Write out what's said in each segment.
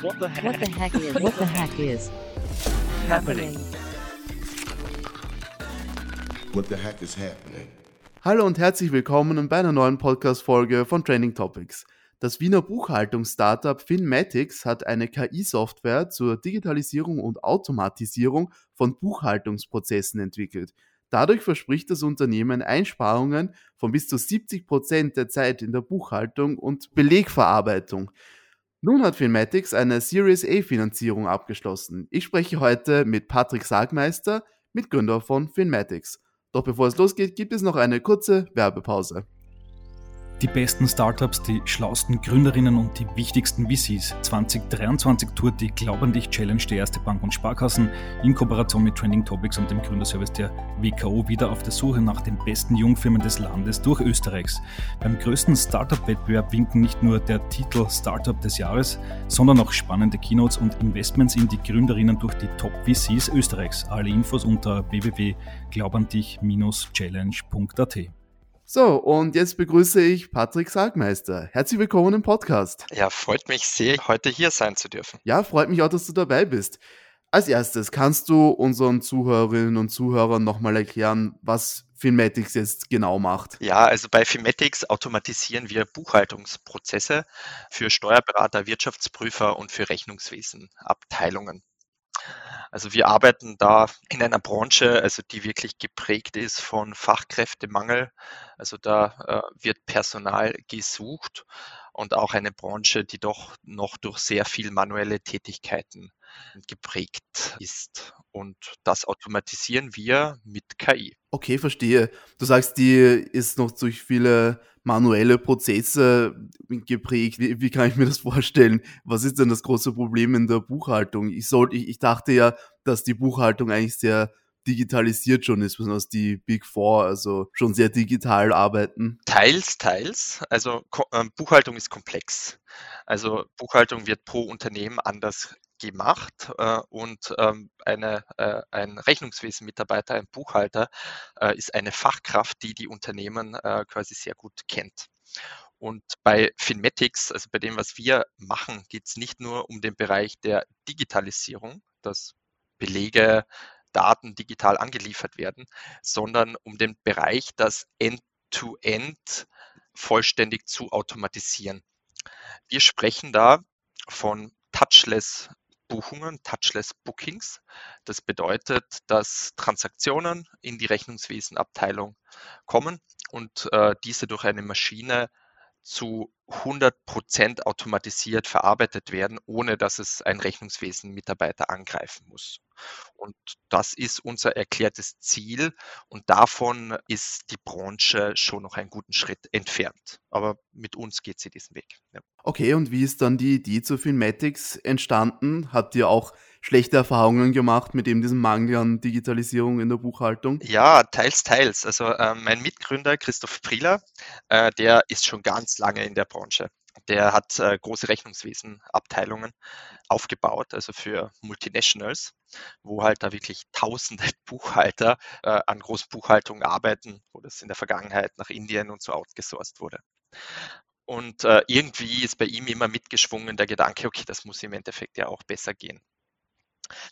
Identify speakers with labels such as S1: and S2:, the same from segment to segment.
S1: What the heck? What the heck is? What the heck is happening?
S2: What the heck is happening?
S3: Hallo und herzlich willkommen bei einer neuen Podcast-Folge von Training Topics. Das Wiener Buchhaltungs-Startup Finmatics hat eine KI-Software zur Digitalisierung und Automatisierung von Buchhaltungsprozessen entwickelt. Dadurch verspricht das Unternehmen Einsparungen von bis zu 70 Prozent der Zeit in der Buchhaltung und Belegverarbeitung. Nun hat Filmatics eine Series A Finanzierung abgeschlossen. Ich spreche heute mit Patrick Sagmeister, Mitgründer von Filmatics. Doch bevor es losgeht, gibt es noch eine kurze Werbepause.
S4: Die besten Startups, die schlausten Gründerinnen und die wichtigsten VCs. 2023 tourt die Glaub an dich Challenge der Erste Bank und Sparkassen in Kooperation mit Trending Topics und dem Gründerservice der WKO wieder auf der Suche nach den besten Jungfirmen des Landes durch Österreichs. Beim größten Startup-Wettbewerb winken nicht nur der Titel Startup des Jahres, sondern auch spannende Keynotes und Investments in die Gründerinnen durch die Top VCs Österreichs. Alle Infos unter www.glaubandich-challenge.at.
S3: So, und jetzt begrüße ich Patrick Sargmeister. Herzlich willkommen im Podcast.
S5: Ja, freut mich sehr, heute hier sein zu dürfen.
S3: Ja, freut mich auch, dass du dabei bist. Als erstes, kannst du unseren Zuhörerinnen und Zuhörern nochmal erklären, was Filmatics jetzt genau macht?
S5: Ja, also bei Filmatics automatisieren wir Buchhaltungsprozesse für Steuerberater, Wirtschaftsprüfer und für Rechnungswesenabteilungen. Also wir arbeiten da in einer Branche, also die wirklich geprägt ist von Fachkräftemangel. Also da äh, wird Personal gesucht und auch eine Branche, die doch noch durch sehr viel manuelle Tätigkeiten geprägt ist. Und das automatisieren wir mit KI.
S3: Okay, verstehe. Du sagst, die ist noch durch viele manuelle Prozesse geprägt. Wie, wie, kann ich mir das vorstellen? Was ist denn das große Problem in der Buchhaltung? Ich, soll, ich, ich dachte ja, dass die Buchhaltung eigentlich sehr digitalisiert schon ist, besonders die Big Four, also schon sehr digital arbeiten?
S5: Teils, teils. Also ähm, Buchhaltung ist komplex. Also Buchhaltung wird pro Unternehmen anders gemacht äh, und ähm, eine, äh, ein Rechnungswesenmitarbeiter, ein Buchhalter äh, ist eine Fachkraft, die die Unternehmen äh, quasi sehr gut kennt. Und bei Finmatics, also bei dem, was wir machen, geht es nicht nur um den Bereich der Digitalisierung, dass Belege, Daten digital angeliefert werden, sondern um den Bereich, das End-to-End -End vollständig zu automatisieren. Wir sprechen da von Touchless Buchungen, Touchless Bookings. Das bedeutet, dass Transaktionen in die Rechnungswesenabteilung kommen und äh, diese durch eine Maschine zu 100 Prozent automatisiert verarbeitet werden, ohne dass es ein Rechnungswesen-Mitarbeiter angreifen muss. Und das ist unser erklärtes Ziel und davon ist die Branche schon noch einen guten Schritt entfernt. Aber mit uns geht sie diesen Weg. Ja.
S3: Okay, und wie ist dann die Idee zu Filmatics entstanden? Habt ihr auch schlechte Erfahrungen gemacht mit eben diesem Mangel an Digitalisierung in der Buchhaltung?
S5: Ja, teils, teils. Also äh, mein Mitgründer Christoph Prieler, äh, der ist schon ganz lange in der Branche. Der hat äh, große Rechnungswesenabteilungen aufgebaut, also für Multinationals, wo halt da wirklich tausende Buchhalter äh, an Großbuchhaltung arbeiten, wo das in der Vergangenheit nach Indien und so outgesourced wurde. Und äh, irgendwie ist bei ihm immer mitgeschwungen der Gedanke, okay, das muss im Endeffekt ja auch besser gehen.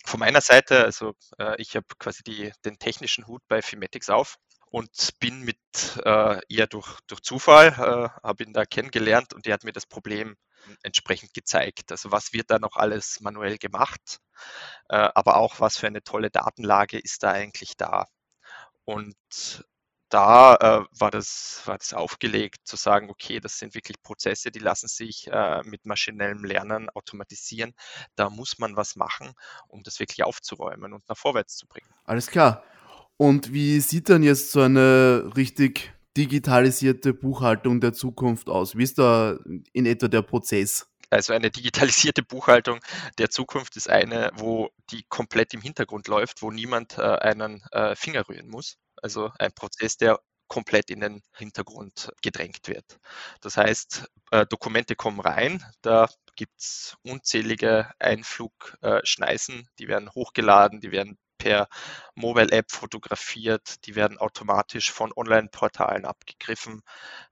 S5: Von meiner Seite, also äh, ich habe quasi die, den technischen Hut bei Filmatics auf und bin mit äh, eher durch, durch Zufall, äh, habe ihn da kennengelernt und der hat mir das Problem entsprechend gezeigt. Also was wird da noch alles manuell gemacht, äh, aber auch was für eine tolle Datenlage ist da eigentlich da. Und da äh, war, das, war das aufgelegt, zu sagen, okay, das sind wirklich Prozesse, die lassen sich äh, mit maschinellem Lernen automatisieren. Da muss man was machen, um das wirklich aufzuräumen und nach vorwärts zu bringen.
S3: Alles klar. Und wie sieht dann jetzt so eine richtig digitalisierte Buchhaltung der Zukunft aus? Wie ist da in etwa der Prozess?
S5: Also eine digitalisierte Buchhaltung der Zukunft ist eine, wo die komplett im Hintergrund läuft, wo niemand äh, einen äh, Finger rühren muss. Also ein Prozess, der komplett in den Hintergrund gedrängt wird. Das heißt, äh, Dokumente kommen rein, da gibt es unzählige Einflugschneisen, die werden hochgeladen, die werden per Mobile App fotografiert, die werden automatisch von Online-Portalen abgegriffen,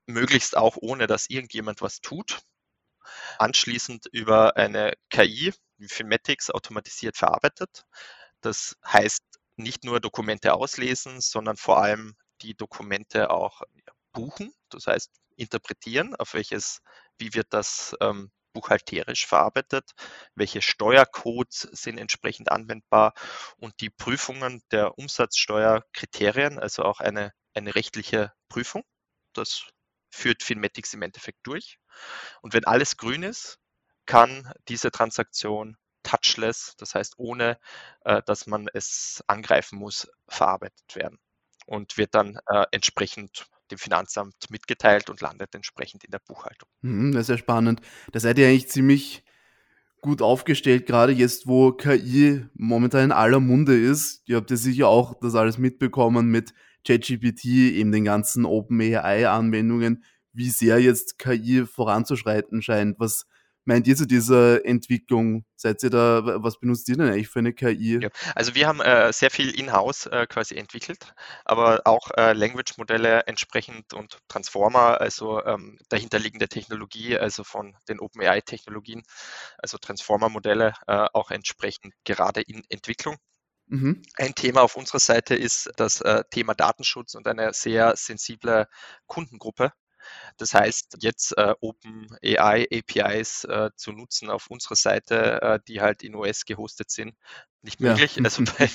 S5: möglichst auch ohne, dass irgendjemand was tut. Anschließend über eine KI, Filmatics, automatisiert verarbeitet. Das heißt, nicht nur Dokumente auslesen, sondern vor allem die Dokumente auch buchen, das heißt interpretieren, auf welches, wie wird das ähm, buchhalterisch verarbeitet, welche Steuercodes sind entsprechend anwendbar und die Prüfungen der Umsatzsteuerkriterien, also auch eine, eine rechtliche Prüfung. Das führt Finmatics im Endeffekt durch. Und wenn alles grün ist, kann diese Transaktion touchless, das heißt ohne, äh, dass man es angreifen muss, verarbeitet werden und wird dann äh, entsprechend dem Finanzamt mitgeteilt und landet entsprechend in der Buchhaltung.
S3: Mhm, das ist ja spannend. Da seid ihr eigentlich ziemlich gut aufgestellt, gerade jetzt, wo KI momentan in aller Munde ist. Ihr habt ja sicher auch das alles mitbekommen mit ChatGPT, eben den ganzen OpenAI-Anwendungen, wie sehr jetzt KI voranzuschreiten scheint. Was meint ihr zu dieser Entwicklung? Seid ihr da, was benutzt ihr denn eigentlich für eine KI?
S5: Ja, also wir haben äh, sehr viel in-house äh, quasi entwickelt, aber auch äh, Language-Modelle entsprechend und Transformer, also ähm, dahinterliegende Technologie, also von den OpenAI-Technologien, also Transformer-Modelle äh, auch entsprechend gerade in Entwicklung. Mhm. Ein Thema auf unserer Seite ist das äh, Thema Datenschutz und eine sehr sensible Kundengruppe. Das heißt, jetzt äh, OpenAI APIs äh, zu nutzen auf unserer Seite, äh, die halt in US gehostet sind, nicht möglich. Ja. Also, bei,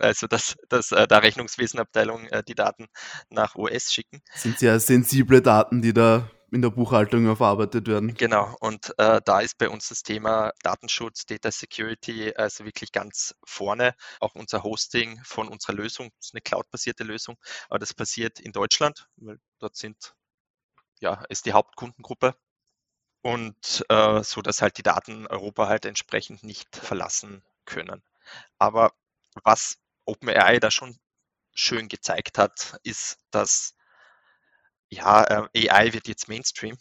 S5: also, dass, dass äh, da Rechnungswesenabteilung äh, die Daten nach US schicken.
S3: Sind sehr sensible Daten, die da in der Buchhaltung verarbeitet werden.
S5: Genau, und äh, da ist bei uns das Thema Datenschutz, Data Security also wirklich ganz vorne. Auch unser Hosting von unserer Lösung, ist eine cloud-basierte Lösung, aber das passiert in Deutschland, weil dort sind ja, ist die Hauptkundengruppe. Und äh, so, dass halt die Daten Europa halt entsprechend nicht verlassen können. Aber was OpenAI da schon schön gezeigt hat, ist, dass ja, äh, AI wird jetzt Mainstream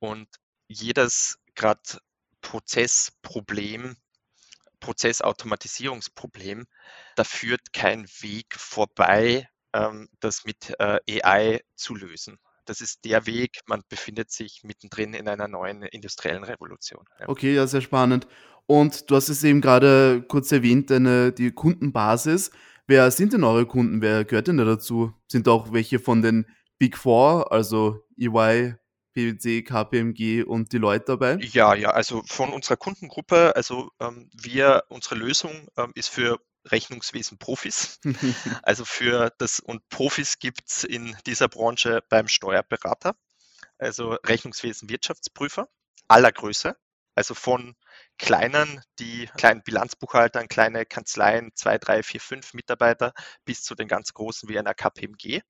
S5: und jedes gerade Prozessproblem, Prozessautomatisierungsproblem, da führt kein Weg vorbei, ähm, das mit äh, AI zu lösen. Das ist der Weg, man befindet sich mittendrin in einer neuen industriellen Revolution.
S3: Okay, ja, sehr spannend. Und du hast es eben gerade kurz erwähnt, eine, die Kundenbasis. Wer sind denn eure Kunden? Wer gehört denn da dazu? Sind auch welche von den Big Four, also EY, PwC, KPMG und Deloitte dabei?
S5: Ja, ja, also von unserer Kundengruppe, also ähm, wir, unsere Lösung ähm, ist für Rechnungswesen-Profis. also für das und Profis gibt es in dieser Branche beim Steuerberater, also Rechnungswesen-Wirtschaftsprüfer aller Größe, also von kleinen, die kleinen Bilanzbuchhaltern, kleine Kanzleien, zwei, drei, vier, fünf Mitarbeiter, bis zu den ganz großen wie einer KPMG.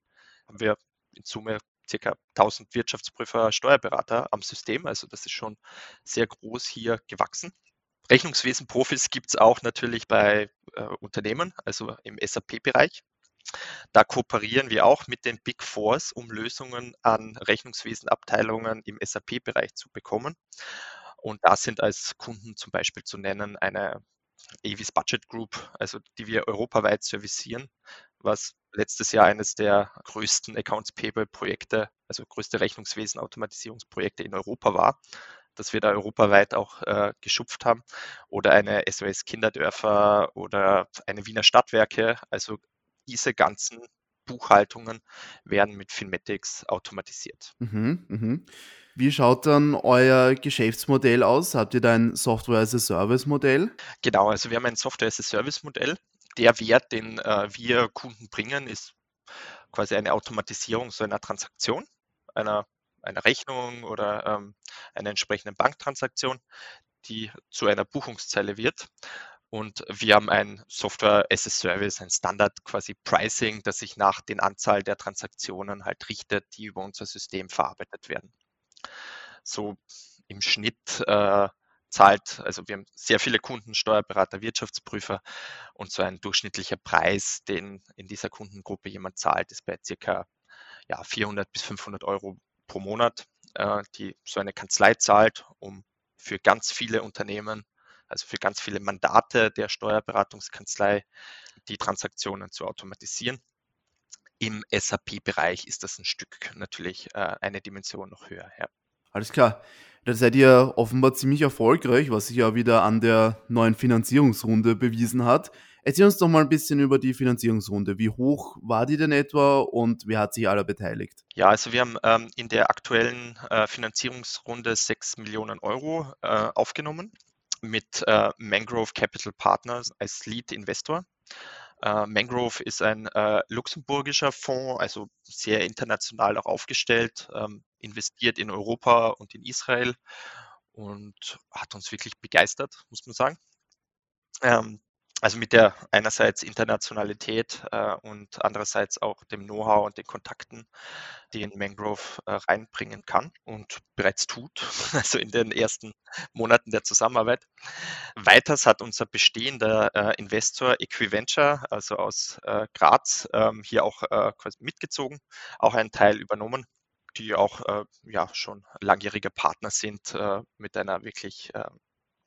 S5: Haben wir in Summe circa 1000 Wirtschaftsprüfer, Steuerberater am System. Also das ist schon sehr groß hier gewachsen. Rechnungswesen-Profis gibt es auch natürlich bei äh, Unternehmen, also im SAP-Bereich. Da kooperieren wir auch mit den Big Fours, um Lösungen an Rechnungswesenabteilungen im SAP-Bereich zu bekommen. Und da sind als Kunden zum Beispiel zu nennen eine Avis Budget Group, also die wir europaweit servicieren, was letztes Jahr eines der größten Accounts Payable Projekte, also größte Rechnungswesen-Automatisierungsprojekte in Europa war dass wir da europaweit auch äh, geschupft haben. Oder eine SOS Kinderdörfer oder eine Wiener Stadtwerke. Also diese ganzen Buchhaltungen werden mit Finmatics automatisiert.
S3: Mhm, mhm. Wie schaut dann euer Geschäftsmodell aus? Habt ihr da ein Software-as-a-Service-Modell?
S5: Genau, also wir haben ein Software-as-a-Service-Modell. Der Wert, den äh, wir Kunden bringen, ist quasi eine Automatisierung so einer Transaktion, einer einer Rechnung oder ähm, einer entsprechenden Banktransaktion, die zu einer Buchungszeile wird. Und wir haben ein Software as a Service, ein Standard quasi Pricing, das sich nach den Anzahl der Transaktionen halt richtet, die über unser System verarbeitet werden. So im Schnitt äh, zahlt, also wir haben sehr viele Kunden, Steuerberater, Wirtschaftsprüfer und so ein durchschnittlicher Preis, den in dieser Kundengruppe jemand zahlt, ist bei circa ja, 400 bis 500 Euro pro Monat, äh, die so eine Kanzlei zahlt, um für ganz viele Unternehmen, also für ganz viele Mandate der Steuerberatungskanzlei, die Transaktionen zu automatisieren. Im SAP-Bereich ist das ein Stück natürlich äh, eine Dimension noch höher. Ja.
S3: Alles klar. Da seid ihr offenbar ziemlich erfolgreich, was sich ja wieder an der neuen Finanzierungsrunde bewiesen hat. Erzähl uns doch mal ein bisschen über die Finanzierungsrunde. Wie hoch war die denn etwa und wer hat sich alle beteiligt?
S5: Ja, also wir haben ähm, in der aktuellen äh, Finanzierungsrunde 6 Millionen Euro äh, aufgenommen mit äh, Mangrove Capital Partners als Lead-Investor. Äh, Mangrove ist ein äh, luxemburgischer Fonds, also sehr international auch aufgestellt, ähm, investiert in Europa und in Israel und hat uns wirklich begeistert, muss man sagen. Ähm, also mit der einerseits Internationalität äh, und andererseits auch dem Know-how und den Kontakten, die in Mangrove äh, reinbringen kann und bereits tut, also in den ersten Monaten der Zusammenarbeit. Weiters hat unser bestehender äh, Investor Equiventure, also aus äh, Graz, ähm, hier auch äh, mitgezogen, auch einen Teil übernommen die auch äh, ja schon langjährige Partner sind äh, mit einer wirklich äh,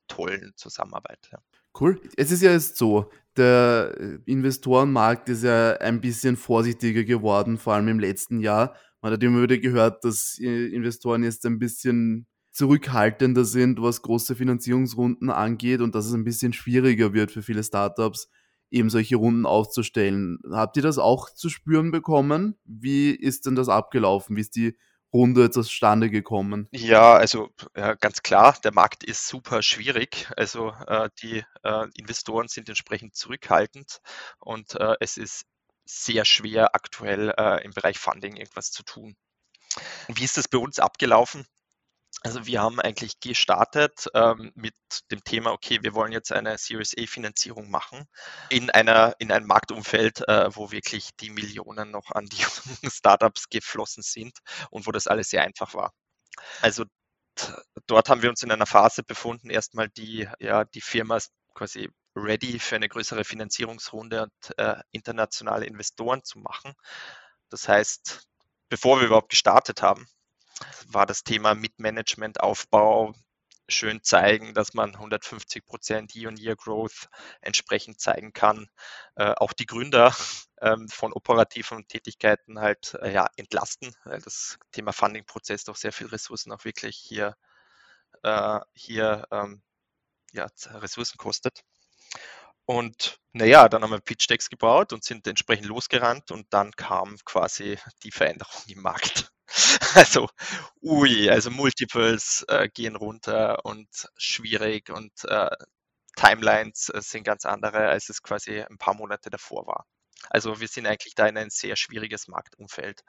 S5: tollen Zusammenarbeit. Ja.
S3: Cool. Es ist ja jetzt so, der Investorenmarkt ist ja ein bisschen vorsichtiger geworden, vor allem im letzten Jahr. Man hat immer wieder gehört, dass äh, Investoren jetzt ein bisschen zurückhaltender sind, was große Finanzierungsrunden angeht und dass es ein bisschen schwieriger wird für viele Startups, eben solche Runden aufzustellen. Habt ihr das auch zu spüren bekommen? Wie ist denn das abgelaufen? Wie ist die Runde zustande gekommen?
S5: Ja, also ja, ganz klar, der Markt ist super schwierig. Also äh, die äh, Investoren sind entsprechend zurückhaltend und äh, es ist sehr schwer aktuell äh, im Bereich Funding irgendwas zu tun. Wie ist das bei uns abgelaufen? Also wir haben eigentlich gestartet ähm, mit dem Thema, okay, wir wollen jetzt eine Series A-Finanzierung machen in einer in einem Marktumfeld, äh, wo wirklich die Millionen noch an die Startups geflossen sind und wo das alles sehr einfach war. Also dort haben wir uns in einer Phase befunden, erstmal die ja die Firma quasi ready für eine größere Finanzierungsrunde und äh, internationale Investoren zu machen. Das heißt, bevor wir überhaupt gestartet haben, war das Thema Mitmanagement, Aufbau, schön zeigen, dass man 150 Prozent Year-on-Year-Growth entsprechend zeigen kann. Äh, auch die Gründer ähm, von operativen Tätigkeiten halt äh, ja, entlasten, weil das Thema Funding-Prozess doch sehr viel Ressourcen auch wirklich hier, äh, hier ähm, ja, Ressourcen kostet. Und naja, dann haben wir Pitch Decks gebaut und sind entsprechend losgerannt und dann kam quasi die Veränderung im Markt. Also, ui, also Multiples äh, gehen runter und schwierig und äh, Timelines äh, sind ganz andere, als es quasi ein paar Monate davor war. Also wir sind eigentlich da in ein sehr schwieriges Marktumfeld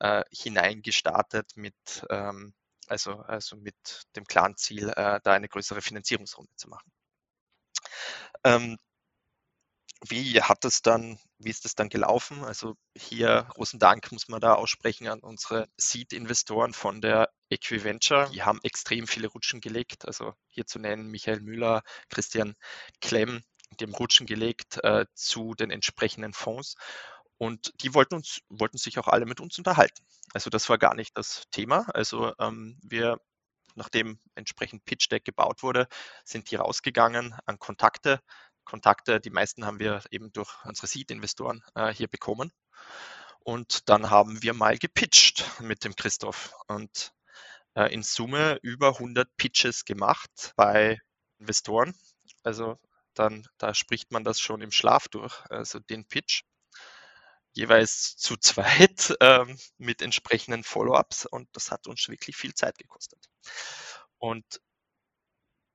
S5: äh, hineingestartet mit, ähm, also, also mit dem klaren Ziel, äh, da eine größere Finanzierungsrunde zu machen. Ähm, wie hat es dann, wie ist es dann gelaufen? Also hier großen Dank muss man da aussprechen an unsere Seed-Investoren von der Equiventure. Die haben extrem viele Rutschen gelegt. Also hier zu nennen Michael Müller, Christian Klemm, haben Rutschen gelegt äh, zu den entsprechenden Fonds. Und die wollten uns, wollten sich auch alle mit uns unterhalten. Also das war gar nicht das Thema. Also ähm, wir nachdem entsprechend Pitch Deck gebaut wurde, sind die rausgegangen an Kontakte, Kontakte, die meisten haben wir eben durch unsere Seed-Investoren äh, hier bekommen. Und dann haben wir mal gepitcht mit dem Christoph und äh, in Summe über 100 Pitches gemacht bei Investoren. Also dann, da spricht man das schon im Schlaf durch, also den Pitch. Jeweils zu zweit ähm, mit entsprechenden Follow-ups und das hat uns wirklich viel Zeit gekostet. Und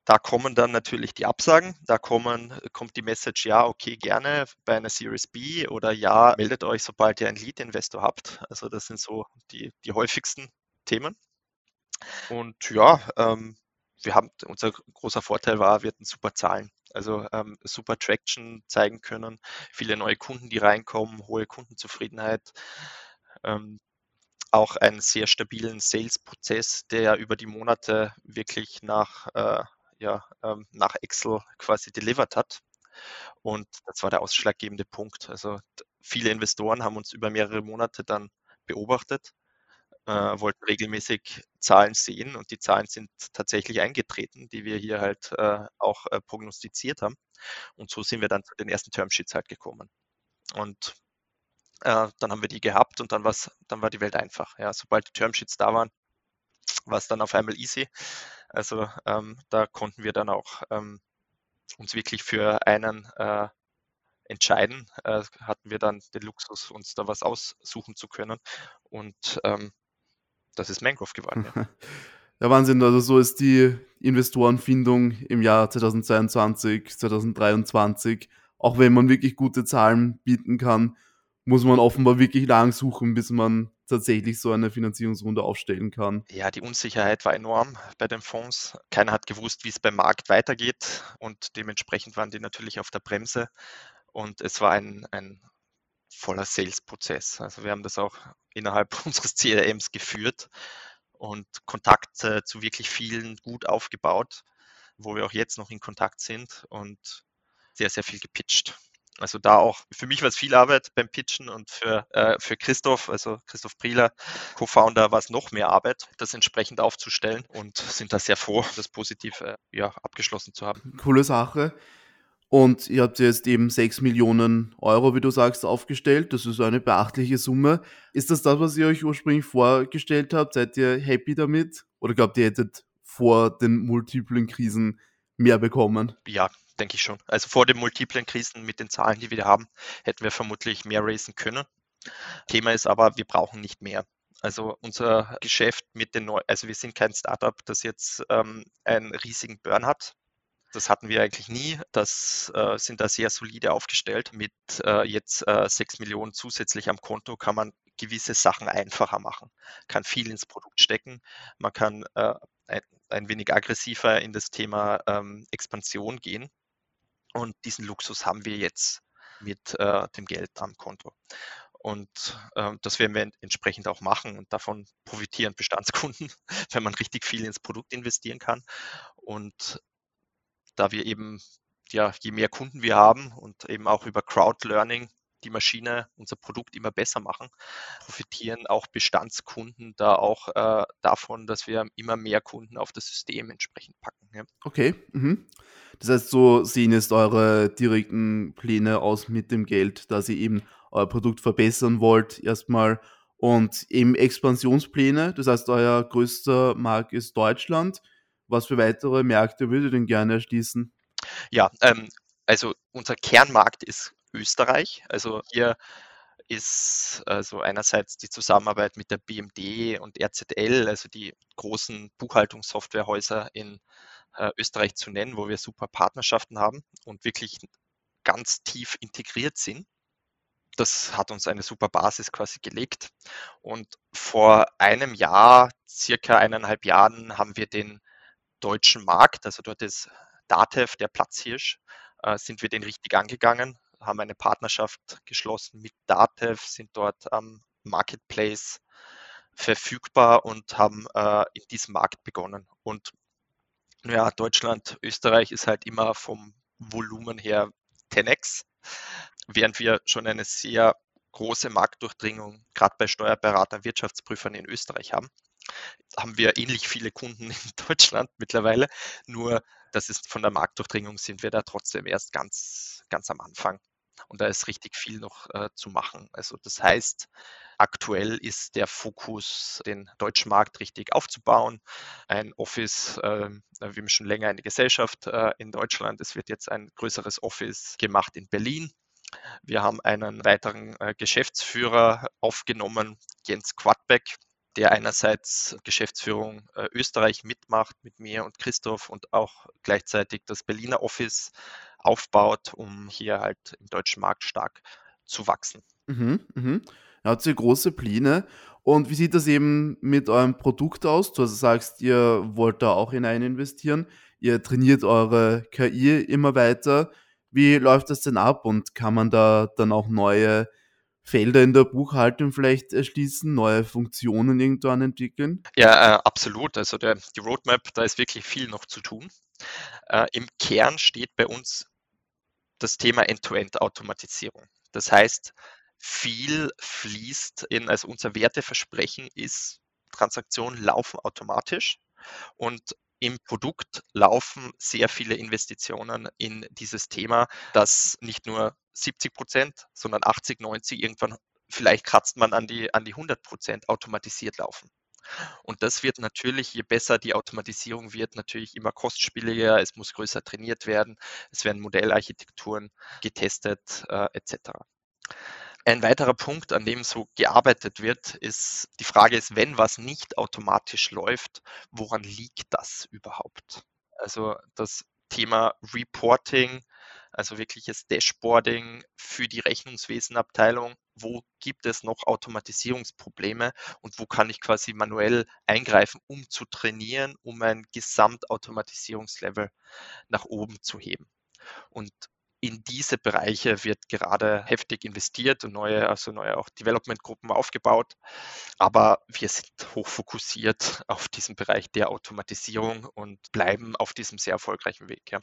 S5: da kommen dann natürlich die Absagen, da kommen, kommt die Message, ja, okay, gerne bei einer Series B oder ja, meldet euch, sobald ihr einen Lead-Investor habt. Also das sind so die, die häufigsten Themen. Und ja, ähm, wir haben, unser großer Vorteil war, wir hatten super Zahlen. Also ähm, super Traction zeigen können, viele neue Kunden, die reinkommen, hohe Kundenzufriedenheit. Ähm, auch einen sehr stabilen Sales-Prozess, der über die Monate wirklich nach äh, ja, ähm, nach Excel quasi delivered hat. Und das war der ausschlaggebende Punkt. Also viele Investoren haben uns über mehrere Monate dann beobachtet, äh, wollten regelmäßig Zahlen sehen und die Zahlen sind tatsächlich eingetreten, die wir hier halt äh, auch äh, prognostiziert haben. Und so sind wir dann zu den ersten Termsheets halt gekommen. Und äh, dann haben wir die gehabt und dann, dann war die Welt einfach. Ja, sobald die Termsheets da waren, war es dann auf einmal easy. Also ähm, da konnten wir dann auch ähm, uns wirklich für einen äh, entscheiden. Äh, hatten wir dann den Luxus, uns da was aussuchen zu können. Und ähm, das ist Mangrove geworden. Ja.
S3: Ja, Wahnsinn. Also so ist die Investorenfindung im Jahr 2022, 2023. Auch wenn man wirklich gute Zahlen bieten kann, muss man offenbar wirklich lang suchen, bis man tatsächlich so eine Finanzierungsrunde aufstellen kann.
S5: Ja, die Unsicherheit war enorm bei den Fonds. Keiner hat gewusst, wie es beim Markt weitergeht und dementsprechend waren die natürlich auf der Bremse und es war ein, ein voller Sales-Prozess. Also wir haben das auch innerhalb unseres CRMs geführt und Kontakte zu wirklich vielen gut aufgebaut, wo wir auch jetzt noch in Kontakt sind und sehr, sehr viel gepitcht. Also da auch, für mich war es viel Arbeit beim Pitchen und für, äh, für Christoph, also Christoph Prieler, Co-Founder, war es noch mehr Arbeit, das entsprechend aufzustellen und sind da sehr froh, das positiv äh, ja, abgeschlossen zu haben.
S3: Coole Sache. Und ihr habt jetzt eben 6 Millionen Euro, wie du sagst, aufgestellt. Das ist eine beachtliche Summe. Ist das das, was ihr euch ursprünglich vorgestellt habt? Seid ihr happy damit? Oder glaubt ihr, hättet vor den multiplen Krisen mehr bekommen?
S5: Ja, denke ich schon. Also vor den multiplen Krisen mit den Zahlen, die wir haben, hätten wir vermutlich mehr raisen können. Thema ist aber, wir brauchen nicht mehr. Also unser Geschäft mit den neuen, also wir sind kein Startup, das jetzt ähm, einen riesigen Burn hat. Das hatten wir eigentlich nie. Das äh, sind da sehr solide aufgestellt. Mit äh, jetzt äh, 6 Millionen zusätzlich am Konto kann man gewisse Sachen einfacher machen, kann viel ins Produkt stecken, man kann äh, ein, ein, wenig aggressiver in das Thema ähm, Expansion gehen. Und diesen Luxus haben wir jetzt mit äh, dem Geld am Konto. Und äh, das werden wir entsprechend auch machen und davon profitieren Bestandskunden, wenn man richtig viel ins Produkt investieren kann. Und da wir eben, ja, je mehr Kunden wir haben und eben auch über Crowd-Learning die Maschine, unser Produkt immer besser machen, profitieren auch Bestandskunden da auch äh, davon, dass wir immer mehr Kunden auf das System entsprechend packen. Ja.
S3: Okay. Mhm. Das heißt, so sehen jetzt eure direkten Pläne aus mit dem Geld, dass ihr eben euer Produkt verbessern wollt erstmal und eben Expansionspläne. Das heißt, euer größter Markt ist Deutschland. Was für weitere Märkte würdet ihr denn gerne erschließen?
S5: Ja, ähm, also unser Kernmarkt ist Österreich. Also hier ist also einerseits die Zusammenarbeit mit der BMD und RZL, also die großen Buchhaltungssoftwarehäuser in äh, Österreich zu nennen, wo wir super Partnerschaften haben und wirklich ganz tief integriert sind. Das hat uns eine super Basis quasi gelegt. Und vor einem Jahr, circa eineinhalb Jahren, haben wir den deutschen Markt, also dort ist Datev der Platzhirsch, äh, sind wir den richtig angegangen, haben eine Partnerschaft geschlossen mit Datev, sind dort am Marketplace verfügbar und haben äh, in diesem Markt begonnen. Und ja, Deutschland, Österreich ist halt immer vom Volumen her 10x, während wir schon eine sehr große Marktdurchdringung gerade bei Steuerberatern, Wirtschaftsprüfern in Österreich haben haben wir ähnlich viele Kunden in Deutschland mittlerweile. Nur, das ist von der Marktdurchdringung sind wir da trotzdem erst ganz, ganz am Anfang. Und da ist richtig viel noch äh, zu machen. Also das heißt, aktuell ist der Fokus, den deutschen Markt richtig aufzubauen. Ein Office, äh, wir haben schon länger eine Gesellschaft äh, in Deutschland. Es wird jetzt ein größeres Office gemacht in Berlin. Wir haben einen weiteren äh, Geschäftsführer aufgenommen, Jens Quadbeck, der einerseits Geschäftsführung äh, Österreich mitmacht mit mir und Christoph und auch gleichzeitig das Berliner Office aufbaut, um hier halt im deutschen Markt stark zu wachsen.
S3: Mhm, mhm. Er hat sehr große Pläne. Und wie sieht das eben mit eurem Produkt aus? Du also sagst, ihr wollt da auch hinein investieren. Ihr trainiert eure KI immer weiter. Wie läuft das denn ab und kann man da dann auch neue Felder in der Buchhaltung vielleicht erschließen, neue Funktionen irgendwann entwickeln?
S5: Ja, äh, absolut. Also der, die Roadmap, da ist wirklich viel noch zu tun. Äh, Im Kern steht bei uns das Thema End-to-End-Automatisierung. Das heißt, viel fließt in, also unser Werteversprechen ist, Transaktionen laufen automatisch und im Produkt laufen sehr viele Investitionen in dieses Thema, dass nicht nur 70 Prozent, sondern 80, 90 irgendwann vielleicht kratzt man an die, an die 100 Prozent automatisiert laufen. Und das wird natürlich, je besser die Automatisierung wird, natürlich immer kostspieliger. Es muss größer trainiert werden. Es werden Modellarchitekturen getestet äh, etc. Ein weiterer Punkt, an dem so gearbeitet wird, ist die Frage ist, wenn was nicht automatisch läuft, woran liegt das überhaupt? Also das Thema Reporting, also wirkliches Dashboarding für die Rechnungswesenabteilung. Wo gibt es noch Automatisierungsprobleme und wo kann ich quasi manuell eingreifen, um zu trainieren, um ein Gesamtautomatisierungslevel nach oben zu heben? Und in diese Bereiche wird gerade heftig investiert und neue, also neue auch Development-Gruppen aufgebaut. Aber wir sind hoch fokussiert auf diesen Bereich der Automatisierung und bleiben auf diesem sehr erfolgreichen Weg. Ja,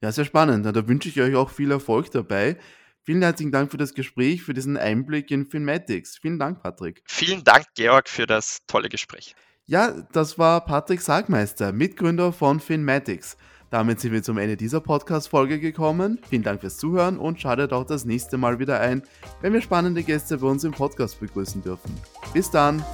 S3: ja sehr spannend. Da wünsche ich euch auch viel Erfolg dabei. Vielen herzlichen Dank für das Gespräch, für diesen Einblick in Filmatics. Vielen Dank, Patrick.
S5: Vielen Dank, Georg, für das tolle Gespräch.
S3: Ja, das war Patrick Sagmeister, Mitgründer von Filmatics. Damit sind wir zum Ende dieser Podcast-Folge gekommen. Vielen Dank fürs Zuhören und schaltet auch das nächste Mal wieder ein, wenn wir spannende Gäste bei uns im Podcast begrüßen dürfen. Bis dann!